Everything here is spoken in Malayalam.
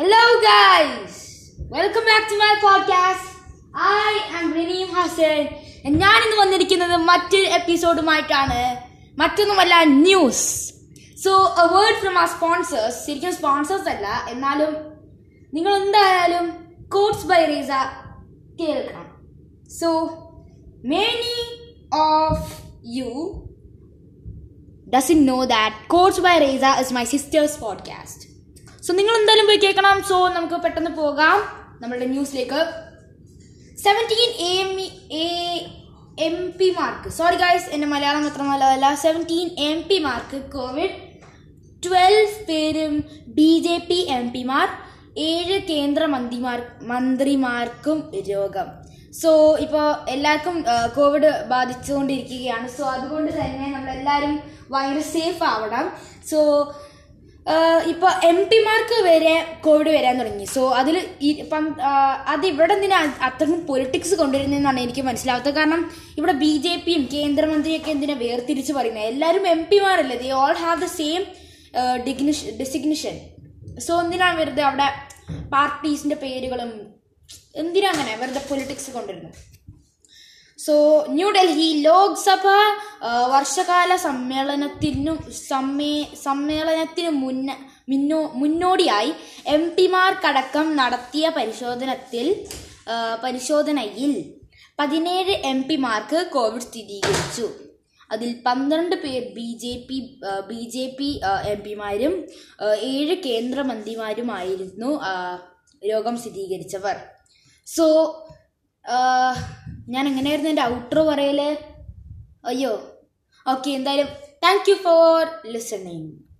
Hello, guys. Welcome back to my podcast. I am Reneem Hassan. ഞാൻ ഇന്ന് വന്നിരിക്കുന്നത് മറ്റൊരു എപ്പിസോഡുമായിട്ടാണ് മറ്റൊന്നുമല്ല news so a word from ആ സ്പോൺസേഴ്സ് ശരിക്കും സ്പോൺസേഴ്സ് അല്ല എന്നാലും നിങ്ങൾ എന്തായാലും കോട്സ് ബൈ റീസ കേൾക്കണം so many of you doesn't know that coach by Resa is my sisters podcast So നിങ്ങൾ എന്തായാലും പോയി കേൾക്കണം. സോ നമുക്ക് പെട്ടെന്ന് പോകാം. നമ്മളുടെ ന്യൂസിലേക്ക്. Seventeen M A M P mark sorry guys എന്റെ മലയാളം അത്ര നല്ലതല്ല. Seventeen M P mark Covid twelve പേരും ബി ജെ പി എം പിമാർ ഏഴ് കേന്ദ്ര മന്ത്രിമാർ മന്ത്രിമാർക്കും രോഗം. സോ ഇപ്പോൾ എല്ലാവർക്കും കോവിഡ് ബാധിച്ചുകൊണ്ടിരിക്കുകയാണ്. സോ അതുകൊണ്ട് തന്നെ നമ്മളെല്ലാവരും ഭയങ്കര സേഫ് ആവണം. സോ ഇപ്പോൾ എം പിമാർക്ക് വരെ കോവിഡ് വരാൻ തുടങ്ങി. സോ അതിൽ ഇപ്പം അത് ഇവിടെ എന്തിനാ അത്രയും പൊളിറ്റിക്സ് കൊണ്ടുവരുന്നതെന്നാണ് എനിക്ക് മനസ്സിലാവാത്തത്. കാരണം ഇവിടെ ബി ജെ പിയും കേന്ദ്രമന്ത്രിയൊക്കെ എന്തിനാ വേർതിരിച്ച് പറയുന്നത് എല്ലാവരും M പിമാരല്ലേ they all have the same ഡിഗ്നിഷ് designation so എന്തിനാണ് വെറുതെ അവിടെ പാർട്ടീസിന്റെ പേരുകളും എന്തിനാ അങ്ങനെ വെറുതെ പൊളിറ്റിക്സ് കൊണ്ടുവരുന്നത്? സോ ന്യൂഡൽഹി ലോക്സഭ വർഷകാല സമ്മേളനത്തിനു സമ്മേ സമ്മേളനത്തിന് മുന്ന മുന്നോ മുന്നോടിയായി എം പിമാർക്കടക്കം നടത്തിയ പരിശോധനത്തിൽ പരിശോധനയിൽ പതിനേഴ് എം പിമാർക്ക് കോവിഡ് സ്ഥിരീകരിച്ചു. അതിൽ പന്ത്രണ്ട് പേർ B J P B J P M പിമാരും ഏഴ് കേന്ദ്രമന്ത്രിമാരുമായിരുന്നു രോഗം സ്ഥിരീകരിച്ചവർ. സോ ഞാൻ എങ്ങനെയായിരുന്നു എന്റെ ഔട്ടർ പറയൽ? അയ്യോ. ഓക്കെ എന്തായാലും താങ്ക് യു ഫോർ ലിസണിങ്